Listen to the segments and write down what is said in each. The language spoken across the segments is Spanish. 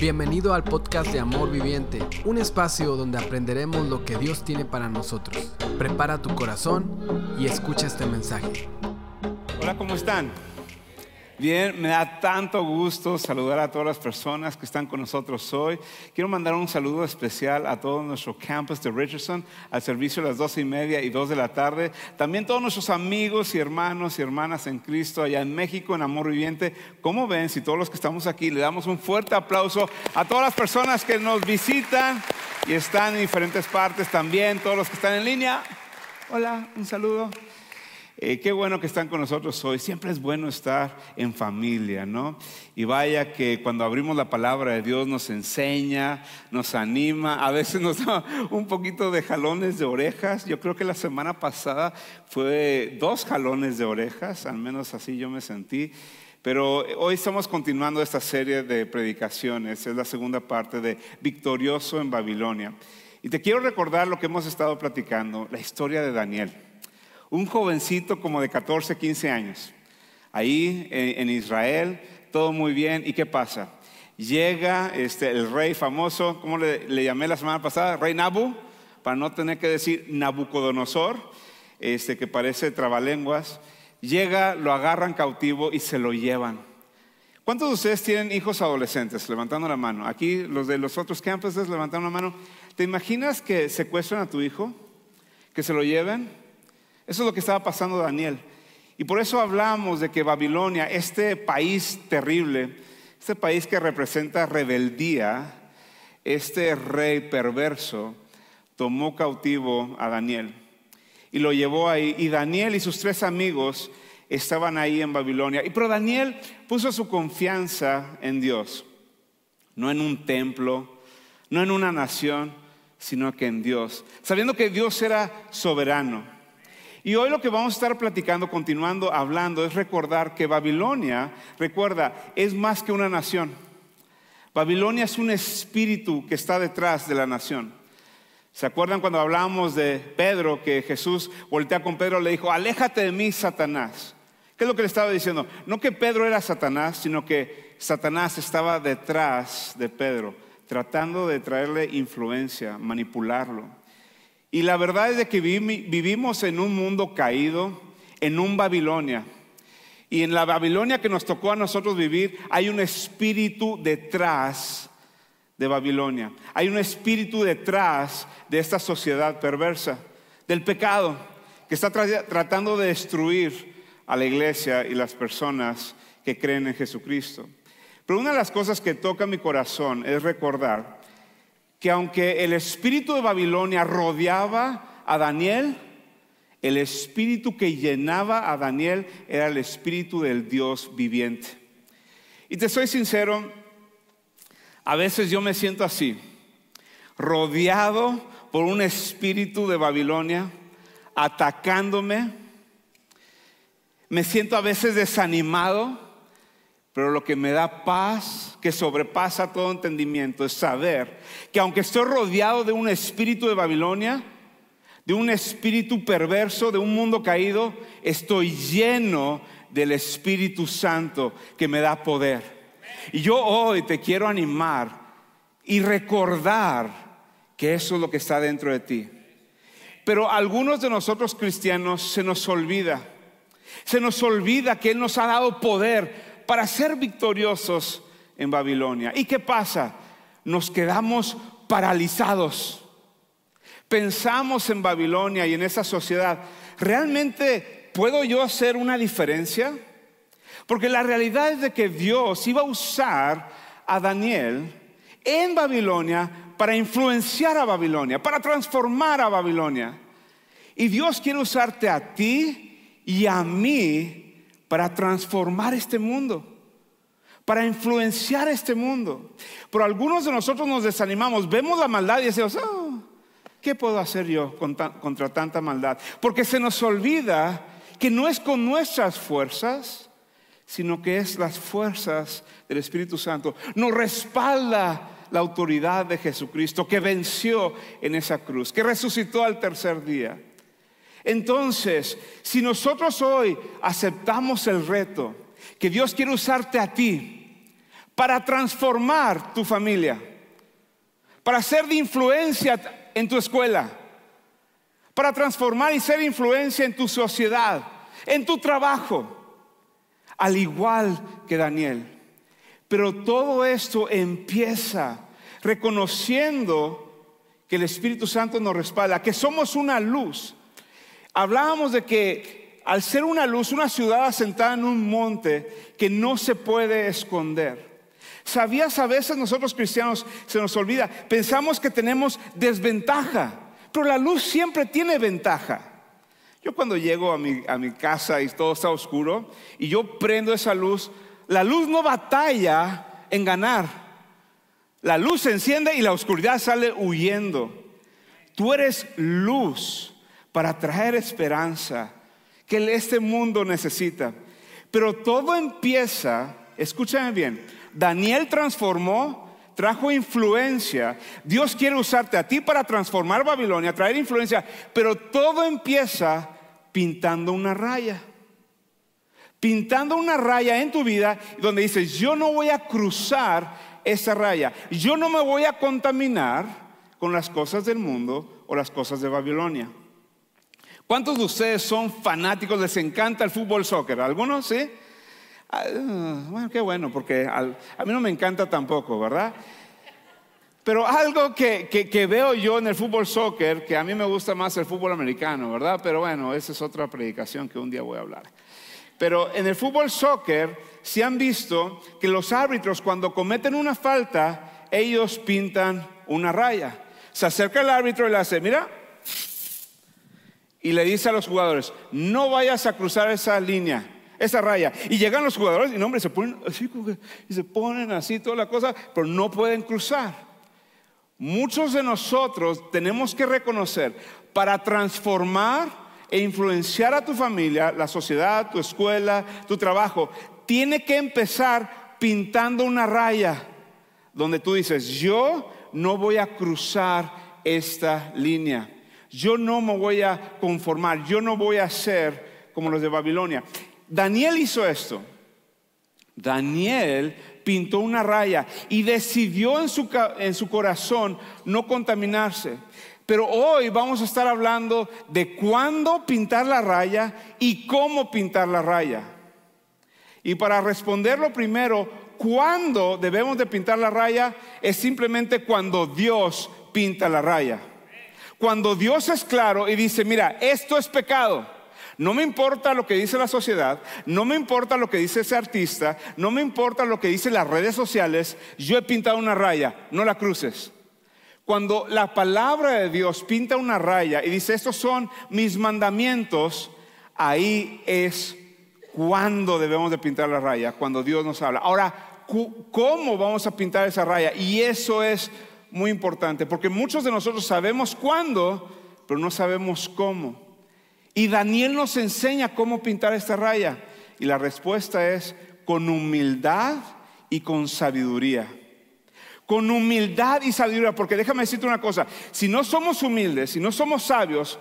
Bienvenido al podcast de Amor Viviente, un espacio donde aprenderemos lo que Dios tiene para nosotros. Prepara tu corazón y escucha este mensaje. Hola, ¿cómo están? Bien, me da tanto gusto saludar a todas las personas que están con nosotros hoy. Quiero mandar un saludo especial a todo nuestro campus de Richardson, al servicio de las doce y media y dos de la tarde. También todos nuestros amigos y hermanos y hermanas en Cristo allá en México, en Amor Viviente. Como ven, si todos los que estamos aquí le damos un fuerte aplauso a todas las personas que nos visitan y están en diferentes partes también, todos los que están en línea. Hola, un saludo. Eh, qué bueno que están con nosotros hoy. Siempre es bueno estar en familia, ¿no? Y vaya que cuando abrimos la palabra de Dios nos enseña, nos anima, a veces nos da un poquito de jalones de orejas. Yo creo que la semana pasada fue dos jalones de orejas, al menos así yo me sentí. Pero hoy estamos continuando esta serie de predicaciones, es la segunda parte de Victorioso en Babilonia. Y te quiero recordar lo que hemos estado platicando, la historia de Daniel un jovencito como de 14, 15 años, ahí en, Israel, todo muy bien. ¿Y qué pasa? Llega este, el rey famoso, ¿cómo le, llamé la semana pasada? Rey Nabu, para no tener que decir Nabucodonosor, este, que parece trabalenguas. Llega, lo agarran cautivo y se lo llevan. ¿Cuántos de ustedes tienen hijos adolescentes? Levantando la mano. Aquí los de los otros campuses levantando la mano. ¿Te imaginas que secuestran a tu hijo? ¿Que se lo lleven? Eso es lo que estaba pasando Daniel. Y por eso hablamos de que Babilonia, este país terrible, este país que representa rebeldía, este rey perverso, tomó cautivo a Daniel y lo llevó ahí. Y Daniel y sus tres amigos estaban ahí en Babilonia. Y pero Daniel puso su confianza en Dios, no en un templo, no en una nación, sino que en Dios, sabiendo que Dios era soberano. Y hoy lo que vamos a estar platicando, continuando hablando, es recordar que Babilonia, recuerda, es más que una nación. Babilonia es un espíritu que está detrás de la nación. ¿Se acuerdan cuando hablábamos de Pedro, que Jesús voltea con Pedro y le dijo, aléjate de mí, Satanás? ¿Qué es lo que le estaba diciendo? No que Pedro era Satanás, sino que Satanás estaba detrás de Pedro, tratando de traerle influencia, manipularlo. Y la verdad es que vivimos en un mundo caído, en un Babilonia. Y en la Babilonia que nos tocó a nosotros vivir, hay un espíritu detrás de Babilonia. Hay un espíritu detrás de esta sociedad perversa, del pecado, que está tratando de destruir a la iglesia y las personas que creen en Jesucristo. Pero una de las cosas que toca mi corazón es recordar que aunque el espíritu de Babilonia rodeaba a Daniel, el espíritu que llenaba a Daniel era el espíritu del Dios viviente. Y te soy sincero, a veces yo me siento así, rodeado por un espíritu de Babilonia, atacándome. Me siento a veces desanimado, pero lo que me da paz, que sobrepasa todo entendimiento, es saber que aunque estoy rodeado de un espíritu de Babilonia, de un espíritu perverso, de un mundo caído, estoy lleno del Espíritu Santo que me da poder. Y yo hoy te quiero animar y recordar que eso es lo que está dentro de ti. Pero algunos de nosotros cristianos se nos olvida. Se nos olvida que Él nos ha dado poder para ser victoriosos en Babilonia. ¿Y qué pasa? Nos quedamos paralizados. Pensamos en Babilonia y en esa sociedad. ¿Realmente puedo yo hacer una diferencia? Porque la realidad es de que Dios iba a usar a Daniel en Babilonia para influenciar a Babilonia, para transformar a Babilonia. Y Dios quiere usarte a ti y a mí para transformar este mundo, para influenciar este mundo. Pero algunos de nosotros nos desanimamos, vemos la maldad y decimos, oh, ¿qué puedo hacer yo contra tanta maldad? Porque se nos olvida que no es con nuestras fuerzas, sino que es las fuerzas del Espíritu Santo. Nos respalda la autoridad de Jesucristo que venció en esa cruz, que resucitó al tercer día. Entonces, si nosotros hoy aceptamos el reto que Dios quiere usarte a ti para transformar tu familia, para ser de influencia en tu escuela, para transformar y ser influencia en tu sociedad, en tu trabajo, al igual que Daniel. Pero todo esto empieza reconociendo que el Espíritu Santo nos respalda, que somos una luz. Hablábamos de que al ser una luz, una ciudad asentada en un monte que no se puede esconder. ¿Sabías a veces nosotros cristianos se nos olvida? Pensamos que tenemos desventaja, pero la luz siempre tiene ventaja. Yo cuando llego a mi, a mi casa y todo está oscuro y yo prendo esa luz, la luz no batalla en ganar. La luz se enciende y la oscuridad sale huyendo. Tú eres luz para traer esperanza que este mundo necesita. Pero todo empieza, escúchame bien, Daniel transformó, trajo influencia. Dios quiere usarte a ti para transformar Babilonia, traer influencia, pero todo empieza pintando una raya pintando una raya en tu vida donde dices, yo no voy a cruzar esa raya, yo no me voy a contaminar con las cosas del mundo o las cosas de Babilonia. ¿Cuántos de ustedes son fanáticos, les encanta el fútbol soccer? ¿Algunos? Sí. Ah, bueno, qué bueno, porque a mí no me encanta tampoco, ¿verdad? Pero algo que, veo yo en el fútbol soccer, que a mí me gusta más el fútbol americano, ¿verdad? Pero bueno, esa es otra predicación que un día voy a hablar. Pero en el fútbol soccer se han visto que los árbitros cuando cometen una falta, ellos pintan una raya. Se acerca el árbitro y le hace, mira, y le dice a los jugadores, no vayas a cruzar esa línea, esa raya. Y llegan los jugadores y no, hombre, se ponen así, y se ponen así toda la cosa, pero no pueden cruzar. Muchos de nosotros tenemos que reconocer, para transformar e influenciar a tu familia, la sociedad, tu escuela, tu trabajo, tiene que empezar pintando una raya donde tú dices, yo no voy a cruzar esta línea, yo no me voy a conformar, yo no voy a ser como los de Babilonia. Daniel hizo esto. Daniel pintó una raya y decidió en su, en su corazón no contaminarse. Pero hoy vamos a estar hablando de cuándo pintar la raya y cómo pintar la raya. Y para responderlo primero, cuándo debemos de pintar la raya es simplemente cuando Dios pinta la raya. Cuando Dios es claro y dice, mira, esto es pecado. No me importa lo que dice la sociedad, no me importa lo que dice ese artista, no me importa lo que dicen las redes sociales, yo he pintado una raya, no la cruces. Cuando la palabra de Dios pinta una raya y dice, estos son mis mandamientos, ahí es cuando debemos de pintar la raya, cuando Dios nos habla. Ahora, ¿cómo vamos a pintar esa raya? Y eso es muy importante, porque muchos de nosotros sabemos cuándo, pero no sabemos cómo. Y Daniel nos enseña cómo pintar esta raya. Y la respuesta es con humildad y con sabiduría con humildad y sabiduría, porque déjame decirte una cosa, si no somos humildes, si no somos sabios,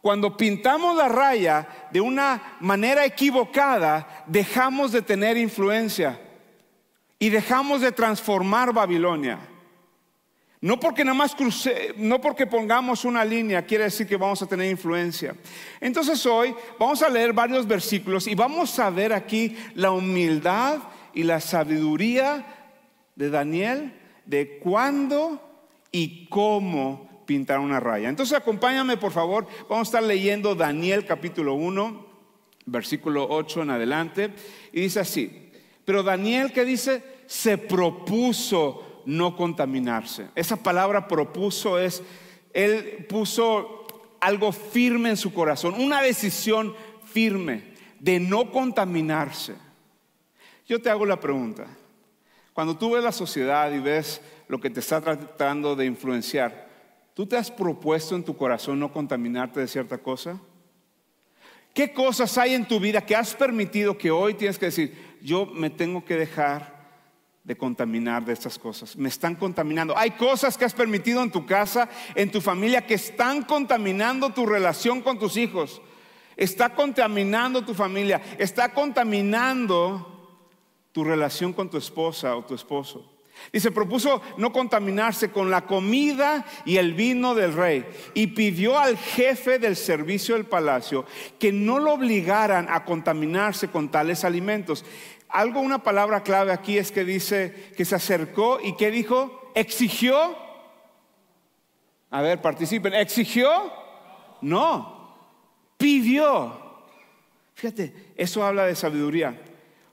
cuando pintamos la raya de una manera equivocada, dejamos de tener influencia y dejamos de transformar Babilonia. No porque nada más cruce, no porque pongamos una línea quiere decir que vamos a tener influencia. Entonces hoy vamos a leer varios versículos y vamos a ver aquí la humildad y la sabiduría de Daniel de cuándo y cómo pintar una raya. Entonces acompáñame por favor, vamos a estar leyendo Daniel capítulo 1, versículo 8 en adelante, y dice así, pero Daniel que dice, se propuso no contaminarse. Esa palabra propuso es, él puso algo firme en su corazón, una decisión firme de no contaminarse. Yo te hago la pregunta, cuando tú ves la sociedad y ves lo que te está tratando de influenciar, ¿tú te has propuesto en tu corazón no contaminarte de cierta cosa? ¿Qué cosas hay en tu vida que has permitido que hoy tienes que decir, yo me tengo que dejar de contaminar de estas cosas? Me están contaminando. Hay cosas que has permitido en tu casa, en tu familia, que están contaminando tu relación con tus hijos. Está contaminando tu familia, está contaminando tu relación con tu esposa o tu esposo. Dice, propuso no contaminarse con la comida y el vino del rey y pidió al jefe del servicio del palacio que no lo obligaran a contaminarse con tales alimentos. Algo, una palabra clave aquí es que dice que se acercó y que dijo, exigió. A ver, participen, exigió. No, pidió. Fíjate, eso habla de sabiduría.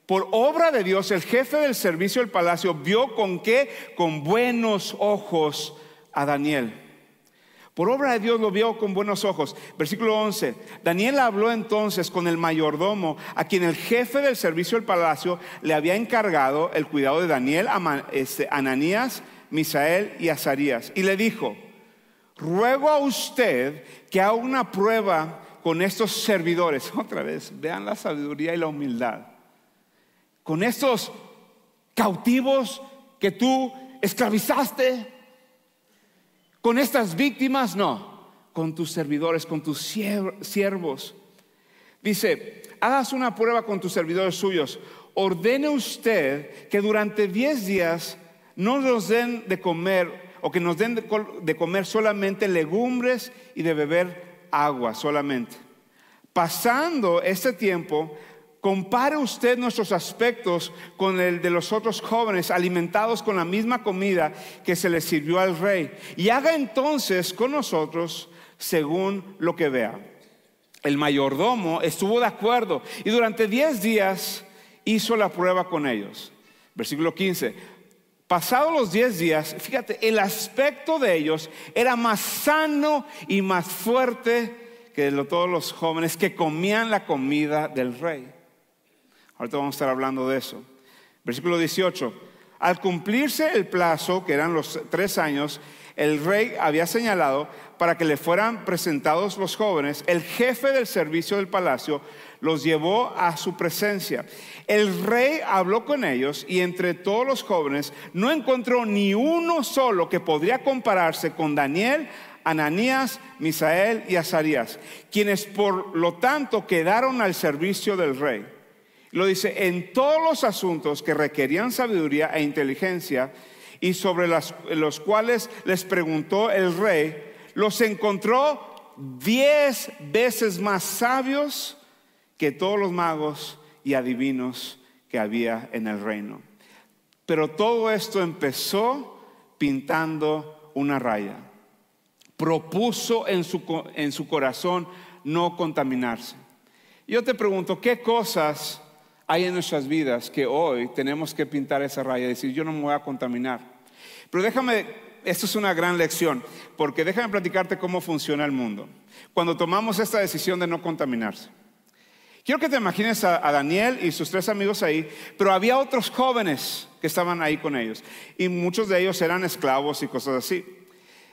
Por obra de Dios, el jefe del servicio del palacio vio con qué, con buenos ojos a Daniel. Por obra de Dios lo vio con buenos ojos. Versículo 11. Daniel habló entonces con el mayordomo, a quien el jefe del servicio del palacio le había encargado el cuidado de Daniel, este, Ananías, Misael y Azarías. Y le dijo, ruego a usted que haga una prueba con estos servidores. Otra vez, vean la sabiduría y la humildad con estos cautivos que tú esclavizaste, con estas víctimas, no, con tus servidores, con tus siervos. Dice, hagas una prueba con tus servidores suyos. Ordene usted que durante diez días no nos den de comer o que nos den de comer solamente legumbres y de beber agua solamente. Pasando este tiempo, Compare usted nuestros aspectos con el de los otros jóvenes alimentados con la misma comida que se les sirvió al rey y haga entonces con nosotros según lo que vea. El mayordomo estuvo de acuerdo y durante 10 días hizo la prueba con ellos. Versículo 15. Pasados los 10 días, fíjate, el aspecto de ellos era más sano y más fuerte que de todos los jóvenes que comían la comida del rey. Ahorita vamos a estar hablando de eso. Versículo 18. Al cumplirse el plazo, que eran los tres años, el rey había señalado para que le fueran presentados los jóvenes, el jefe del servicio del palacio los llevó a su presencia. El rey habló con ellos y entre todos los jóvenes no encontró ni uno solo que podría compararse con Daniel, Ananías, Misael y Azarías, quienes por lo tanto quedaron al servicio del rey. Lo dice, en todos los asuntos que requerían sabiduría e inteligencia y sobre los cuales les preguntó el rey, los encontró diez veces más sabios que todos los magos y adivinos que había en el reino. Pero todo esto empezó pintando una raya. Propuso en su, en su corazón no contaminarse. Yo te pregunto, ¿qué cosas hay en nuestras vidas que hoy tenemos que pintar esa raya y decir, yo no me voy a contaminar. Pero déjame, esto es una gran lección, porque déjame platicarte cómo funciona el mundo. Cuando tomamos esta decisión de no contaminarse. Quiero que te imagines a, Daniel y sus tres amigos ahí, pero había otros jóvenes que estaban ahí con ellos. Y muchos de ellos eran esclavos y cosas así.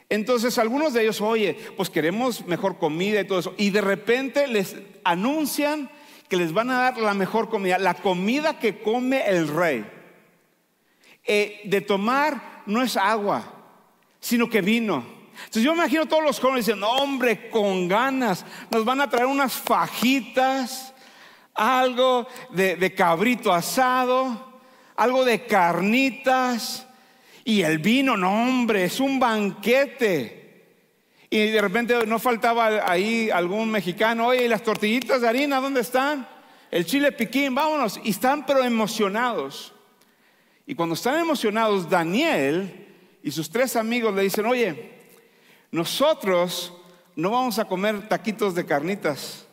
Entonces algunos de ellos, oye, pues queremos mejor comida y todo eso. Y de repente les anuncian que les van a dar la mejor comida, la comida que come el rey. Eh, de tomar no es agua, sino que vino. Entonces yo me imagino todos los jóvenes diciendo, hombre, con ganas, nos van a traer unas fajitas, algo de, de cabrito asado, algo de carnitas, y el vino, no, hombre, es un banquete. Y de repente no faltaba ahí algún mexicano, oye, ¿y las tortillitas de harina dónde están? El chile piquín, vámonos. Y están pero emocionados. Y cuando están emocionados, Daniel y sus tres amigos le dicen, oye, nosotros no vamos a comer taquitos de carnitas,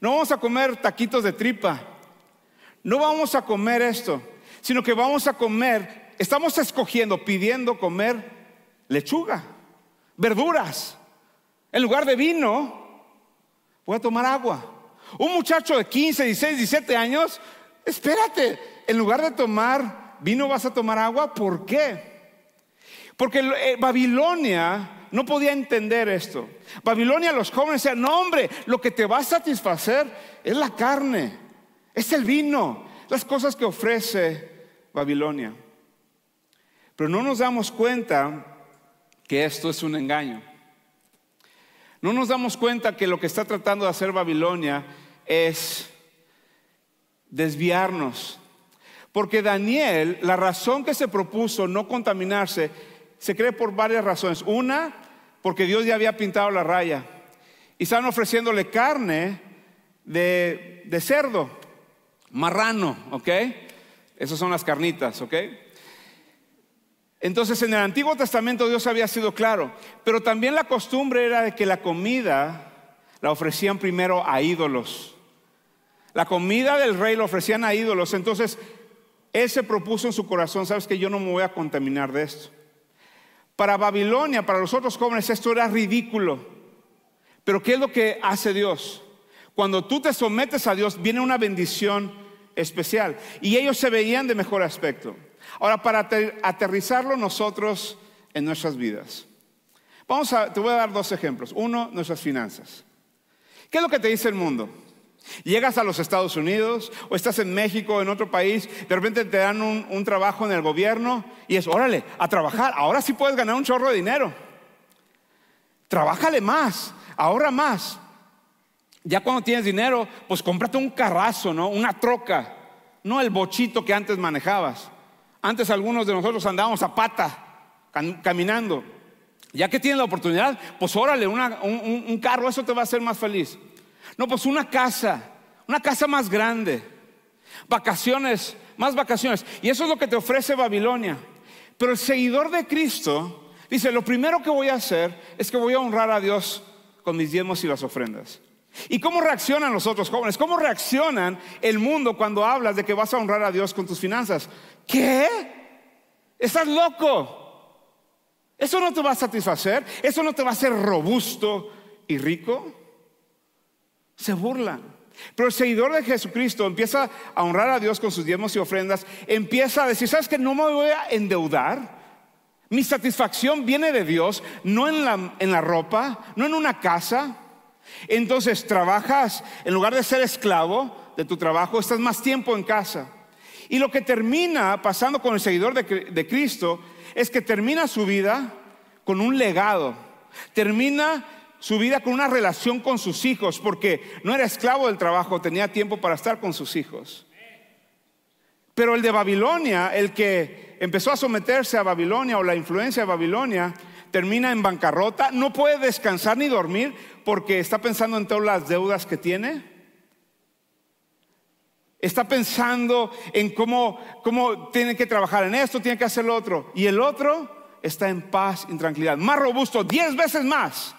no vamos a comer taquitos de tripa, no vamos a comer esto, sino que vamos a comer, estamos escogiendo, pidiendo comer lechuga verduras. En lugar de vino, voy a tomar agua. Un muchacho de 15, 16, 17 años, espérate, en lugar de tomar vino vas a tomar agua. ¿Por qué? Porque eh, Babilonia no podía entender esto. Babilonia, los jóvenes decían, no hombre, lo que te va a satisfacer es la carne, es el vino, las cosas que ofrece Babilonia. Pero no nos damos cuenta que esto es un engaño. No nos damos cuenta que lo que está tratando de hacer Babilonia es desviarnos. Porque Daniel, la razón que se propuso no contaminarse, se cree por varias razones. Una, porque Dios ya había pintado la raya. Y estaban ofreciéndole carne de, de cerdo, marrano, ¿ok? Esas son las carnitas, ¿ok? Entonces en el Antiguo Testamento Dios había sido claro, pero también la costumbre era de que la comida la ofrecían primero a ídolos. La comida del rey la ofrecían a ídolos, entonces él se propuso en su corazón, sabes que yo no me voy a contaminar de esto. Para Babilonia, para los otros jóvenes, esto era ridículo. Pero ¿qué es lo que hace Dios? Cuando tú te sometes a Dios, viene una bendición especial. Y ellos se veían de mejor aspecto. Ahora, para aterrizarlo nosotros en nuestras vidas. Vamos a, te voy a dar dos ejemplos. Uno, nuestras finanzas. ¿Qué es lo que te dice el mundo? Llegas a los Estados Unidos o estás en México, en otro país, de repente te dan un, trabajo en el gobierno y es, órale, a trabajar, ahora sí puedes ganar un chorro de dinero. Trabájale más, ahorra más. Ya cuando tienes dinero, pues cómprate un carrazo, ¿no? Una troca, no el bochito que antes manejabas. Antes algunos de nosotros andábamos a pata, caminando. Ya que tienes la oportunidad, pues órale, un, un carro, eso te va a hacer más feliz. No, pues una casa, una casa más grande, vacaciones, más vacaciones. Y eso es lo que te ofrece Babilonia. Pero el seguidor de Cristo dice, lo primero que voy a hacer es que voy a honrar a Dios con mis diezmos y las ofrendas. ¿Y cómo reaccionan los otros jóvenes? ¿Cómo reaccionan el mundo cuando hablas de que vas a honrar a Dios con tus finanzas? ¿Qué? ¿Estás loco? ¿Eso no te va a satisfacer? ¿Eso no te va a hacer robusto y rico? Se burlan. Pero el seguidor de Jesucristo empieza a honrar a Dios con sus diezmos y ofrendas, empieza a decir, ¿sabes que no me voy a endeudar? Mi satisfacción viene de Dios, no en la, en la ropa, no en una casa. Entonces trabajas, en lugar de ser esclavo de tu trabajo, estás más tiempo en casa. Y lo que termina pasando con el seguidor de, de Cristo es que termina su vida con un legado. Termina su vida con una relación con sus hijos, porque no era esclavo del trabajo, tenía tiempo para estar con sus hijos. Pero el de Babilonia, el que empezó a someterse a Babilonia o la influencia de Babilonia, termina en bancarrota, no puede descansar ni dormir porque está pensando en todas las deudas que tiene. Está pensando en cómo, cómo tiene que trabajar en esto, tiene que hacer lo otro. Y el otro está en paz y tranquilidad, más robusto, diez veces más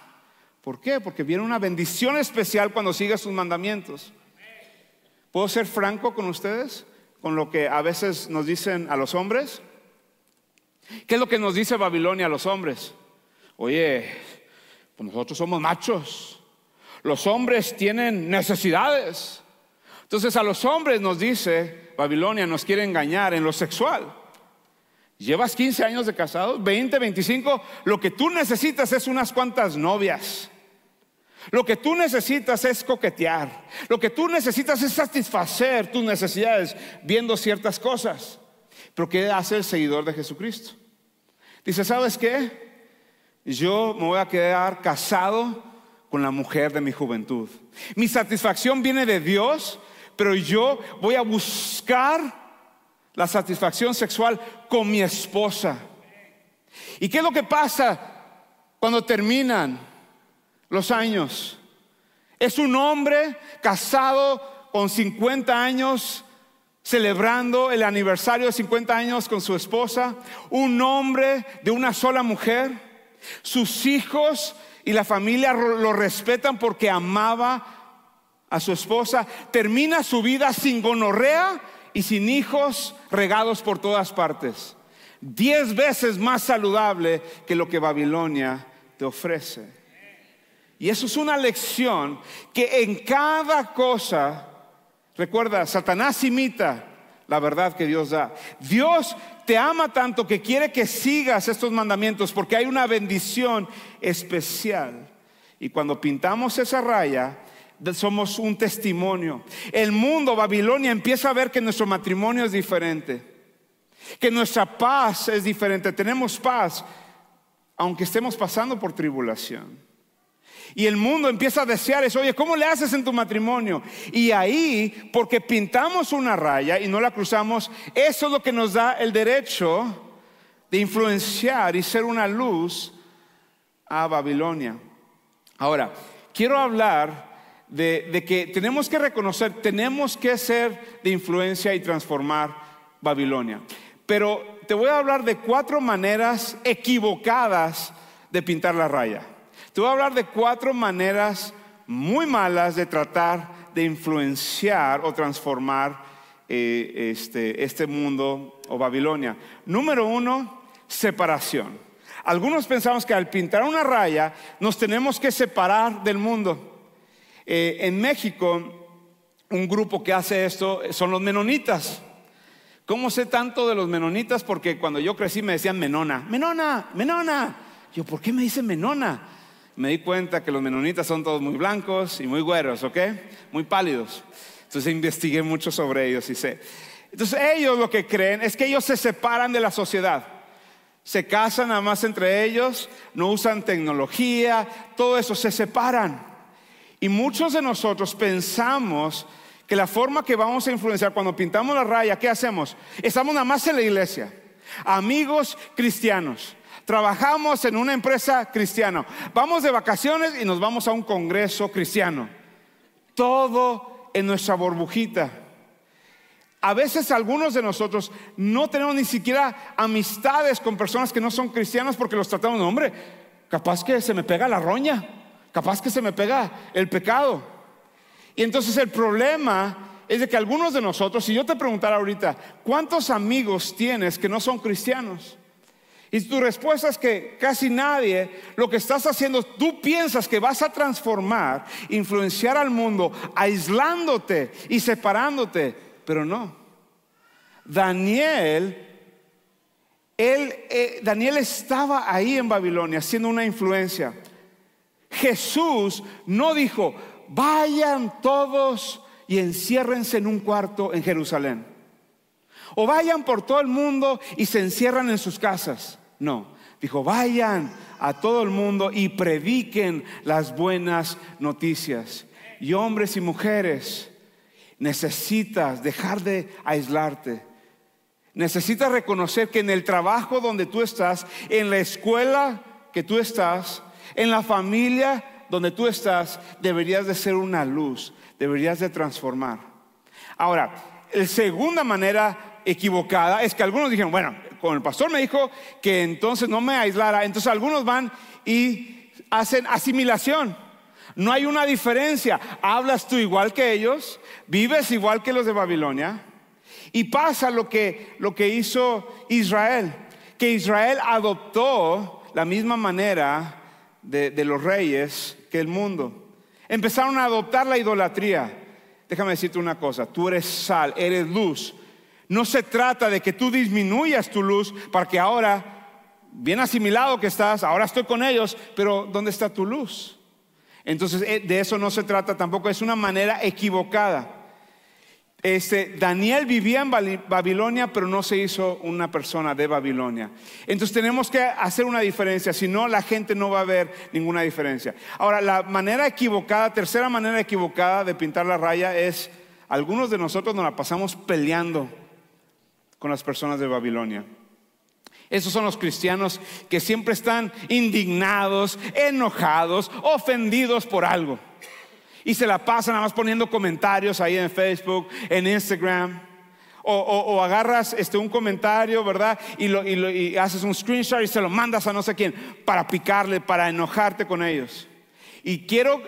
¿Por qué? Porque viene una bendición especial cuando sigue sus mandamientos. ¿Puedo ser franco con ustedes? Con lo que a veces nos dicen a los hombres. ¿Qué es lo que nos dice Babilonia a los hombres? Oye, pues nosotros somos machos. Los hombres tienen necesidades. Entonces a los hombres nos dice, Babilonia nos quiere engañar en lo sexual. Llevas 15 años de casados, 20, 25, lo que tú necesitas es unas cuantas novias. Lo que tú necesitas es coquetear. Lo que tú necesitas es satisfacer tus necesidades viendo ciertas cosas. Pero ¿qué hace el seguidor de Jesucristo? Dice, ¿sabes qué? Yo me voy a quedar casado con la mujer de mi juventud. Mi satisfacción viene de Dios, pero yo voy a buscar la satisfacción sexual con mi esposa. ¿Y qué es lo que pasa cuando terminan? los años. Es un hombre casado con 50 años, celebrando el aniversario de 50 años con su esposa, un hombre de una sola mujer. Sus hijos y la familia lo respetan porque amaba a su esposa. Termina su vida sin gonorrea y sin hijos regados por todas partes. Diez veces más saludable que lo que Babilonia te ofrece. Y eso es una lección que en cada cosa, recuerda, Satanás imita la verdad que Dios da. Dios te ama tanto que quiere que sigas estos mandamientos porque hay una bendición especial. Y cuando pintamos esa raya, somos un testimonio. El mundo, Babilonia, empieza a ver que nuestro matrimonio es diferente, que nuestra paz es diferente. Tenemos paz, aunque estemos pasando por tribulación. Y el mundo empieza a desear eso, oye, ¿cómo le haces en tu matrimonio? Y ahí, porque pintamos una raya y no la cruzamos, eso es lo que nos da el derecho de influenciar y ser una luz a Babilonia. Ahora, quiero hablar de, que tenemos que reconocer, tenemos que ser de influencia y transformar Babilonia. Pero te voy a hablar de cuatro maneras equivocadas de pintar la raya. Te voy a hablar de cuatro maneras muy malas de tratar de influenciar o transformar eh, este, este mundo o Babilonia. Número uno, separación. Algunos pensamos que al pintar una raya nos tenemos que separar del mundo. Eh, en México, un grupo que hace esto son los menonitas. ¿Cómo sé tanto de los menonitas? Porque cuando yo crecí me decían menona, menona, menona. Yo, ¿por qué me dicen menona? Me di cuenta que los menonitas son todos muy blancos y muy güeros, ¿ok? Muy pálidos. Entonces investigué mucho sobre ellos y sé. Entonces ellos lo que creen es que ellos se separan de la sociedad. Se casan nada más entre ellos, no usan tecnología, todo eso, se separan. Y muchos de nosotros pensamos que la forma que vamos a influenciar cuando pintamos la raya, ¿qué hacemos? Estamos nada más en la iglesia, amigos cristianos. Trabajamos en una empresa cristiana. Vamos de vacaciones y nos vamos a un congreso cristiano. Todo en nuestra burbujita. A veces algunos de nosotros no tenemos ni siquiera amistades con personas que no son cristianas porque los tratamos de hombre. Capaz que se me pega la roña. Capaz que se me pega el pecado. Y entonces el problema es de que algunos de nosotros, si yo te preguntara ahorita, ¿cuántos amigos tienes que no son cristianos? Y tu respuesta es que casi nadie, lo que estás haciendo, tú piensas que vas a transformar, influenciar al mundo, aislándote y separándote, pero no. Daniel, él, eh, Daniel estaba ahí en Babilonia haciendo una influencia. Jesús no dijo, vayan todos y enciérrense en un cuarto en Jerusalén. O vayan por todo el mundo y se encierran en sus casas. No, dijo, vayan a todo el mundo y prediquen las buenas noticias. Y hombres y mujeres, necesitas dejar de aislarte. Necesitas reconocer que en el trabajo donde tú estás, en la escuela que tú estás, en la familia donde tú estás, deberías de ser una luz, deberías de transformar. Ahora, la segunda manera equivocada es que algunos dijeron, bueno, como el pastor me dijo que entonces no me aislara, entonces algunos van y hacen asimilación. No hay una diferencia. Hablas tú igual que ellos, vives igual que los de Babilonia. Y pasa lo que, lo que hizo Israel, que Israel adoptó la misma manera de, los reyes que el mundo. Empezaron a adoptar la idolatría. Déjame decirte una cosa, tú eres sal, eres luz. No se trata de que tú disminuyas tu luz para que ahora, bien asimilado que estás, ahora estoy con ellos, pero ¿dónde está tu luz? Entonces, eh, de eso no se trata tampoco, es una manera equivocada. Este, Daniel vivía en Babilonia, pero no se hizo una persona de Babilonia. Entonces tenemos que hacer una diferencia, si no la gente no va a ver ninguna diferencia. Ahora, la manera equivocada, tercera manera equivocada de pintar la raya es, algunos de nosotros nos la pasamos peleando con las personas de Babilonia. Esos son los cristianos que siempre están indignados, enojados, ofendidos por algo y se la pasan nada más poniendo comentarios ahí en Facebook, en Instagram. O, agarras este, un comentario, ¿verdad? Y, lo, y, haces un screenshot y se lo mandas a no sé quién para picarle, para enojarte con ellos. Y quiero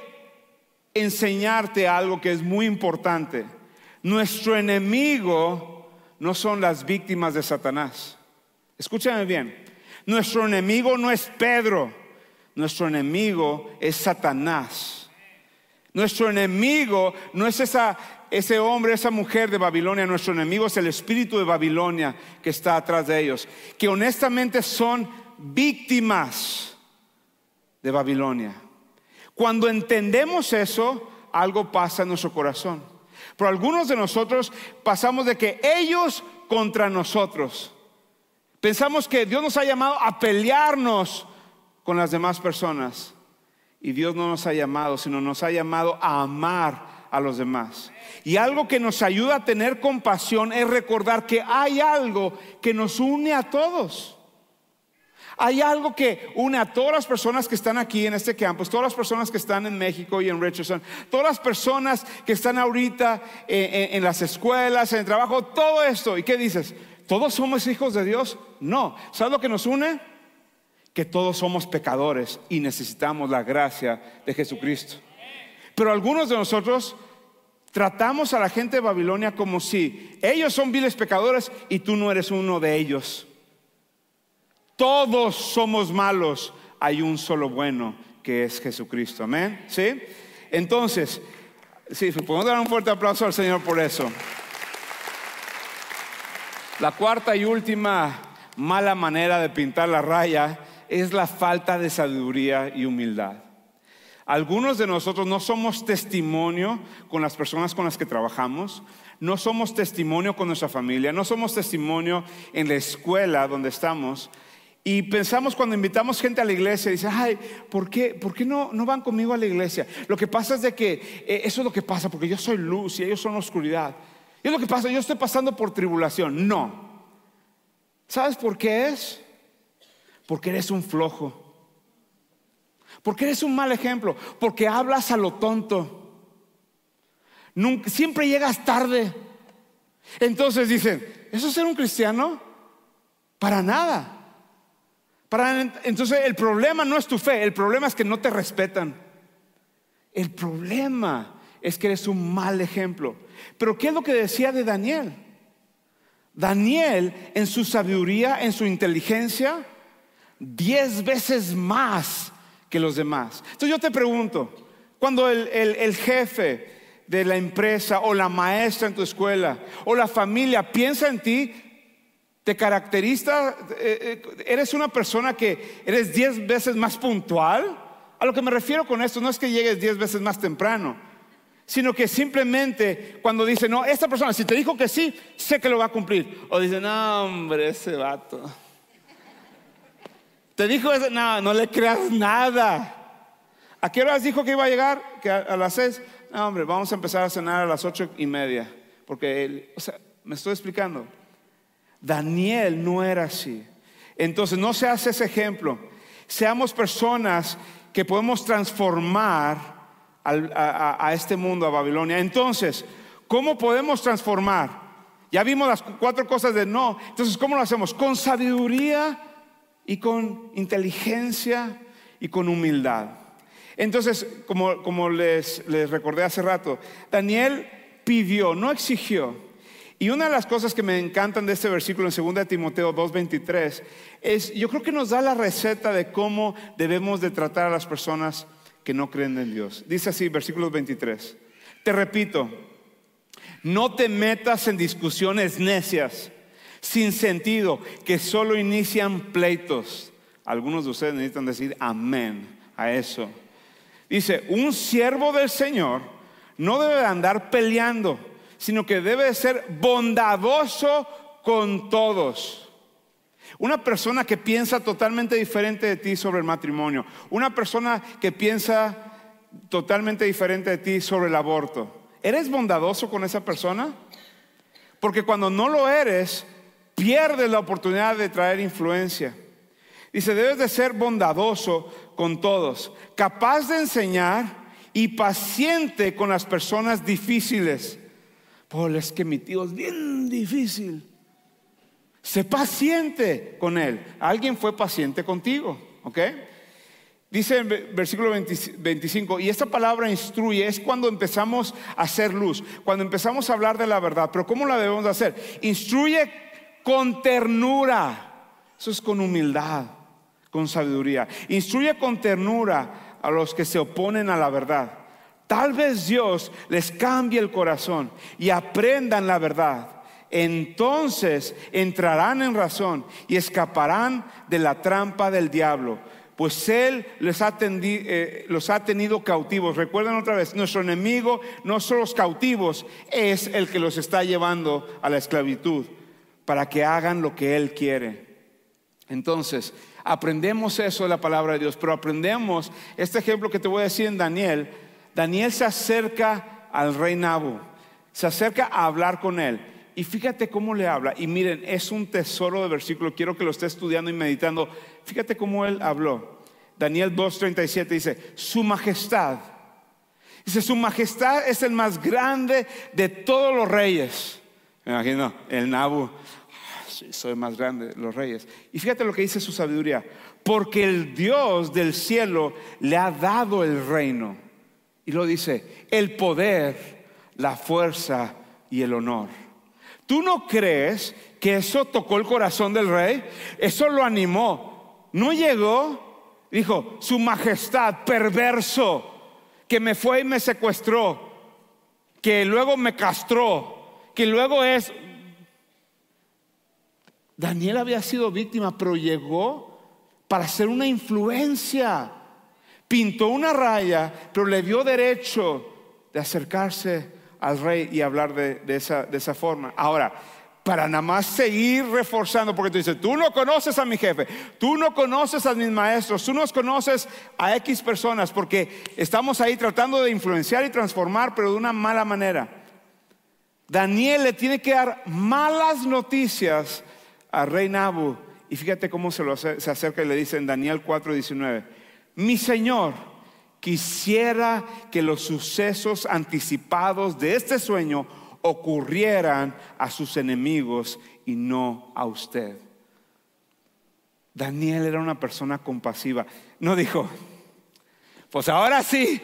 enseñarte algo que es muy importante. Nuestro enemigo no son las víctimas de Satanás. Escúchame bien. Nuestro enemigo no es Pedro. Nuestro enemigo es Satanás. Nuestro enemigo no es ese hombre, esa mujer de Babilonia, nuestro enemigo es el espíritu de Babilonia que está atrás de ellos, que honestamente son víctimas de Babilonia. Cuando entendemos eso, algo pasa en nuestro corazón. Pero algunos de nosotros pasamos de que ellos contra nosotros. Pensamos que Dios nos ha llamado a pelearnos con las demás personas. Y Dios no nos ha llamado, sino nos ha llamado a amar a los demás. Y algo que nos ayuda a tener compasión es recordar que hay algo que nos une a todos. Hay algo que une a todas las personas que están aquí en este campus, todas las personas que están en México y en Richardson, todas las personas que están ahorita en, en las escuelas, en el trabajo, todo esto. ¿Y qué dices? ¿Todos somos hijos de Dios? No. ¿Sabes lo que nos une? Que todos somos pecadores y necesitamos la gracia de Jesucristo. Pero algunos de nosotros tratamos a la gente de Babilonia como si ellos son viles pecadores y tú no eres uno de ellos. Todos somos malos, hay un solo bueno que es Jesucristo. Amén. ¿Sí? Entonces, sí, podemos dar un fuerte aplauso al Señor por eso. La cuarta y última mala manera de pintar la raya es la falta de sabiduría y humildad. Algunos de nosotros no somos testimonio con las personas con las que trabajamos, no somos testimonio con nuestra familia, no somos testimonio en la escuela donde estamos. Y pensamos cuando invitamos gente a la iglesia, dice, ay, ¿por qué, por qué no, no van conmigo a la iglesia? Lo que pasa es de que eh, eso es lo que pasa, porque yo soy luz y ellos son oscuridad. Y es lo que pasa, yo estoy pasando por tribulación. No. ¿Sabes por qué es? Porque eres un flojo. Porque eres un mal ejemplo. Porque hablas a lo tonto. siempre llegas tarde. Entonces dicen, ¿eso es ser un cristiano? Para nada. Entonces el problema no es tu fe, el problema es que no te respetan. El problema es que eres un mal ejemplo. Pero ¿qué es lo que decía de Daniel? Daniel en su sabiduría, en su inteligencia, diez veces más que los demás. Entonces yo te pregunto, cuando el, jefe de la empresa o la maestra en tu escuela o la familia piensa en ti, te caracteriza, eh, eh, eres una persona que eres diez veces más puntual. A lo que me refiero con esto no es que llegues diez veces más temprano, sino que simplemente cuando dice, no, esta persona, si te dijo que sí, sé que lo va a cumplir. O dice, no, hombre, ese vato. Te dijo eso, no, no le creas nada. ¿A qué horas dijo que iba a llegar? Que a, las seis. No, hombre, vamos a empezar a cenar a las ocho y media. Porque, él, o sea, me estoy explicando. Daniel no era así. Entonces, no se hace ese ejemplo. Seamos personas que podemos transformar a, este mundo, a Babilonia. Entonces, ¿cómo podemos transformar? Ya vimos las cuatro cosas de no. Entonces, ¿cómo lo hacemos? Con sabiduría y con inteligencia y con humildad. Entonces, como, les recordé hace rato, Daniel pidió, no exigió. Y una de las cosas que me encantan de este versículo en 2 Timoteo 2:23 es, yo creo que nos da la receta de cómo debemos de tratar a las personas que no creen en Dios. Dice así, versículo 23. Te repito, no te metas en discusiones necias, sin sentido, que solo inician pleitos. Algunos de ustedes necesitan decir amén a eso. Dice, un siervo del Señor no debe andar peleando, sino que debe ser bondadoso con todos una persona que piensa totalmente diferente de ti sobre el matrimonio. Una persona que piensa totalmente diferente de ti sobre el aborto. ¿Eres bondadoso con esa persona? Porque cuando no lo eres, pierdes la oportunidad de traer influencia. Dice, debes de ser bondadoso con todos, capaz de enseñar y paciente con las personas difíciles. Pues es que mi tío es bien difícil. Sé paciente con él. Alguien fue paciente contigo, ¿ok? Dice en versículo 25, y esta palabra instruye, es cuando empezamos a hacer luz, cuando empezamos a hablar de la verdad, pero ¿cómo la debemos hacer? Instruye con ternura, eso es con humildad, con sabiduría. Instruye con ternura a los que se oponen a la verdad. Tal vez Dios les cambie el corazón y aprendan la verdad entonces entrarán en razón y escaparán de la trampa del diablo, pues Él les ha eh, los ha tenido cautivos. Recuerden otra vez, nuestro enemigo no son los cautivos, es el que los está llevando a la esclavitud, para que hagan lo que Él quiere. Entonces, Aprendemos eso de la palabra de Dios, pero aprendemos este ejemplo que te voy a decir en Daniel. Daniel se acerca al rey Nabu, se acerca a hablar con él. Y fíjate cómo le habla. Y miren, es un tesoro de versículo. Quiero que lo esté estudiando y meditando. Fíjate cómo él habló. Daniel 2.37 dice, su majestad. Dice, su majestad es el más grande de todos los reyes. Me imagino, el Nabu soy más grande de los reyes. Y fíjate lo que dice su sabiduría, porque el Dios del cielo le ha dado el reino. Y lo dice, el poder, la fuerza y el honor. ¿Tú no crees que eso tocó el corazón del rey? Eso lo animó. No llegó, dijo, su majestad perverso, que me fue y me secuestró, que luego me castró, que luego es Daniel había sido víctima, pero llegó para ser una influencia. Pintó una raya, pero le dio derecho de acercarse al rey y hablar de, de esa forma. Ahora, para nada más seguir reforzando, porque tú dices, tú no conoces a mi jefe, tú no conoces a mis maestros, tú no conoces a X personas, porque estamos ahí tratando de influenciar y transformar, pero de una mala manera. Daniel le tiene que dar malas noticias a rey Nabu y fíjate cómo se, lo, se acerca y le dice en Daniel 4:19, mi Señor, quisiera que los sucesos anticipados de este sueño ocurrieran a sus enemigos y no a usted. Daniel era una persona compasiva. No dijo, pues ahora sí,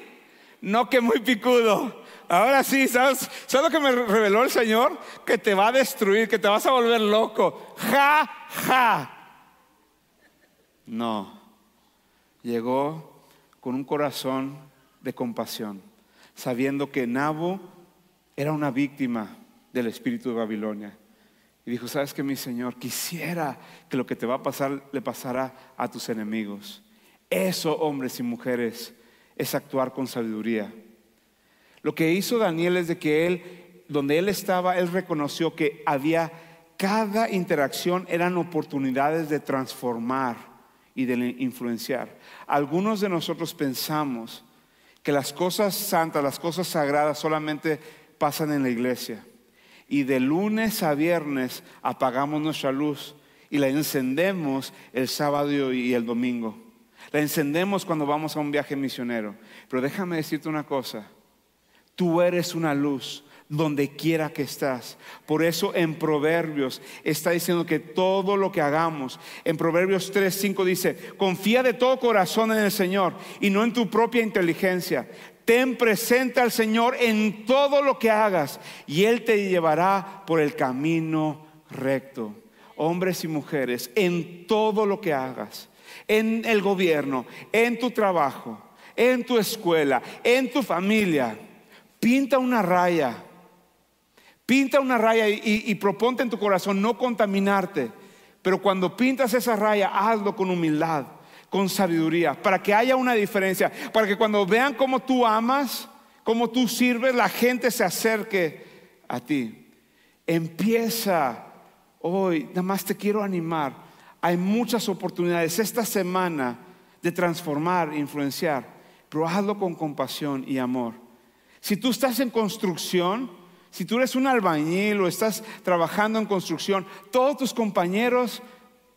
no que muy picudo. Ahora sí, ¿sabes, ¿sabes lo que me reveló el Señor? Que te va a destruir, que te vas a volver loco. Ja, ja. No. Llegó con un corazón de compasión, sabiendo que Nabo era una víctima del espíritu de Babilonia. Y dijo, ¿sabes que mi Señor? Quisiera que lo que te va a pasar le pasara a tus enemigos. Eso, hombres y mujeres, es actuar con sabiduría. Lo que hizo Daniel es de que él, donde él estaba, él reconoció que había cada interacción eran oportunidades de transformar y de influenciar. Algunos de nosotros pensamos que las cosas santas, las cosas sagradas solamente pasan en la iglesia. Y de lunes a viernes apagamos nuestra luz y la encendemos el sábado y el domingo. La encendemos cuando vamos a un viaje misionero. Pero déjame decirte una cosa. Tú eres una luz donde quiera que estás. Por eso en Proverbios está diciendo que todo lo que hagamos, en Proverbios 3, 5 dice, confía de todo corazón en el Señor y no en tu propia inteligencia. Ten presente al Señor en todo lo que hagas y Él te llevará por el camino recto. Hombres y mujeres, en todo lo que hagas, en el gobierno, en tu trabajo, en tu escuela, en tu familia pinta una raya. Pinta una raya y, proponte en tu corazón no contaminarte. Pero cuando pintas esa raya, hazlo con humildad, con sabiduría, para que haya una diferencia, para que cuando vean cómo tú amas, cómo tú sirves, la gente se acerque a ti. Empieza hoy, nada más te quiero animar. Hay muchas oportunidades esta semana de transformar, influenciar, pero hazlo con compasión y amor. Si tú estás en construcción, si tú eres un albañil o estás trabajando en construcción, todos tus compañeros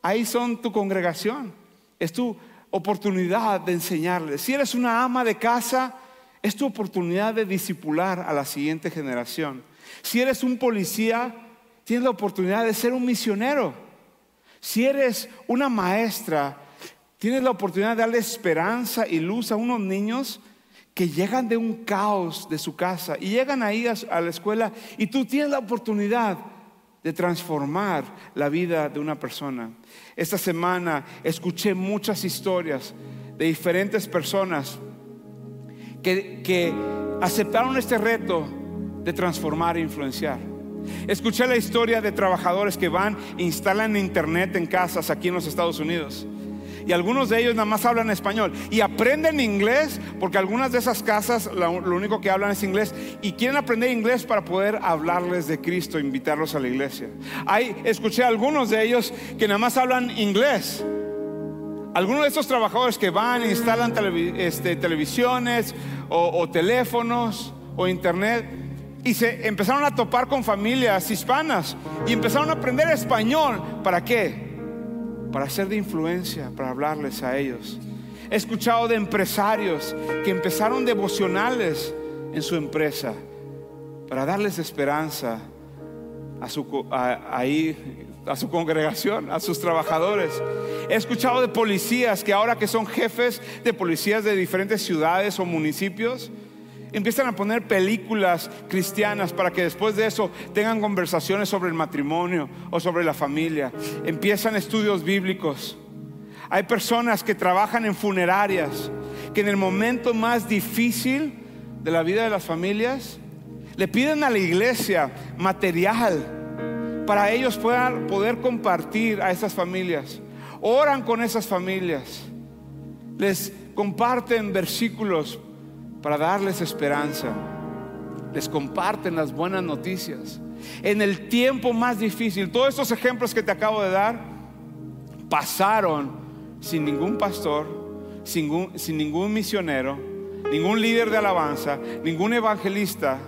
ahí son tu congregación. Es tu oportunidad de enseñarles. Si eres una ama de casa, es tu oportunidad de disipular a la siguiente generación. Si eres un policía, tienes la oportunidad de ser un misionero. Si eres una maestra, tienes la oportunidad de darle esperanza y luz a unos niños que llegan de un caos de su casa y llegan ahí a, la escuela y tú tienes la oportunidad de transformar la vida de una persona. Esta semana escuché muchas historias de diferentes personas que, que aceptaron este reto de transformar e influenciar. Escuché la historia de trabajadores que van e instalan internet en casas aquí en los Estados Unidos y algunos de ellos nada más hablan español y aprenden inglés porque algunas de esas casas lo, único que hablan es inglés y quieren aprender inglés para poder hablarles de Cristo, invitarlos a la iglesia. Hay, escuché a algunos de ellos que nada más hablan inglés Algunos de estos trabajadores que van e instalan este, televisiones o, o teléfonos o internet y se empezaron a topar con familias hispanas y empezaron a aprender español. ¿Para qué? Para ser de influencia, para hablarles a ellos. He escuchado de empresarios que empezaron devocionales en su empresa para darles esperanza a su, a su congregación, a sus trabajadores. He escuchado de policías que ahora que son jefes de policías de diferentes ciudades o municipios, empiezan a poner películas cristianas para que después de eso tengan conversaciones sobre el matrimonio o sobre la familia. Empiezan estudios bíblicos. Hay personas que trabajan en funerarias, que en el momento más difícil de la vida de las familias, le piden a la iglesia material para ellos puedan poder compartir a esas familias. Oran con esas familias. Les comparten versículos para darles esperanza. Les comparten las buenas noticias. En el tiempo más difícil, todos estos ejemplos que te acabo de dar pasaron sin ningún pastor, sin sin ningún misionero, ningún líder de alabanza, ningún evangelista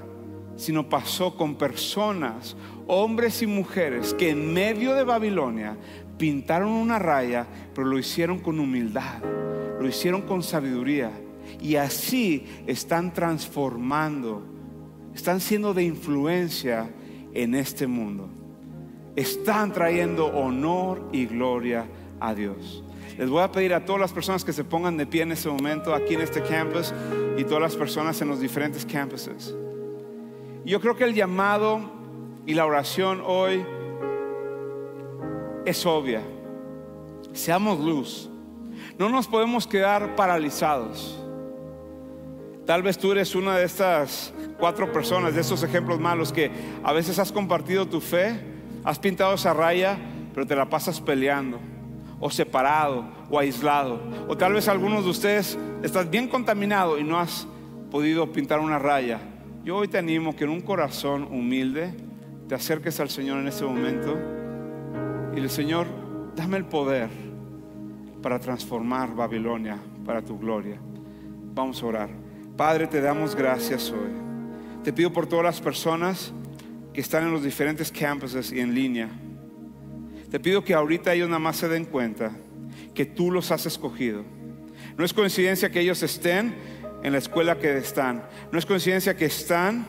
sino pasó con personas, hombres y mujeres, que en medio de Babilonia pintaron una raya, pero lo hicieron con humildad, lo hicieron con sabiduría. Y así están transformando, están siendo de influencia en este mundo. Están trayendo honor y gloria a Dios. Les voy a pedir a todas las personas que se pongan de pie en este momento aquí en este campus y todas las personas en los diferentes campuses. Yo creo que el llamado y la oración hoy es obvia. Seamos luz. No nos podemos quedar paralizados. Tal vez tú eres una de estas cuatro personas, de esos ejemplos malos que a veces has compartido tu fe, has pintado esa raya, pero te la pasas peleando, o separado, o aislado. O tal vez algunos de ustedes estás bien contaminado y no has podido pintar una raya yo hoy te animo que en un corazón humilde te acerques al Señor en este momento y el Señor, dame el poder para transformar Babilonia para tu gloria. Vamos a orar. Padre, te damos gracias hoy. Te pido por todas las personas que están en los diferentes campuses y en línea. Te pido que ahorita ellos nada más se den cuenta que tú los has escogido. No es coincidencia que ellos estén en la escuela que están. No es coincidencia que están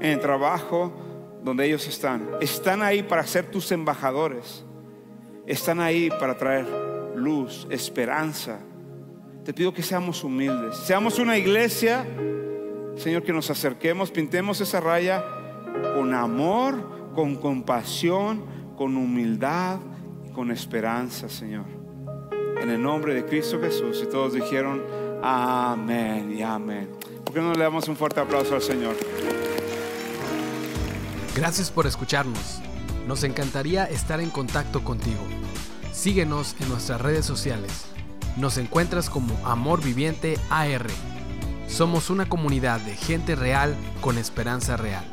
en el trabajo donde ellos están. Están ahí para ser tus embajadores. Están ahí para traer luz, esperanza. Te pido que seamos humildes. Seamos una iglesia, Señor, que nos acerquemos, pintemos esa raya con amor, con compasión, con humildad y con esperanza, Señor. En el nombre de Cristo Jesús. Y todos dijeron, Amén y amén. ¿Por qué no le damos un fuerte aplauso al Señor? Gracias por escucharnos. Nos encantaría estar en contacto contigo. Síguenos en nuestras redes sociales. Nos encuentras como Amor Viviente AR. Somos una comunidad de gente real con esperanza real.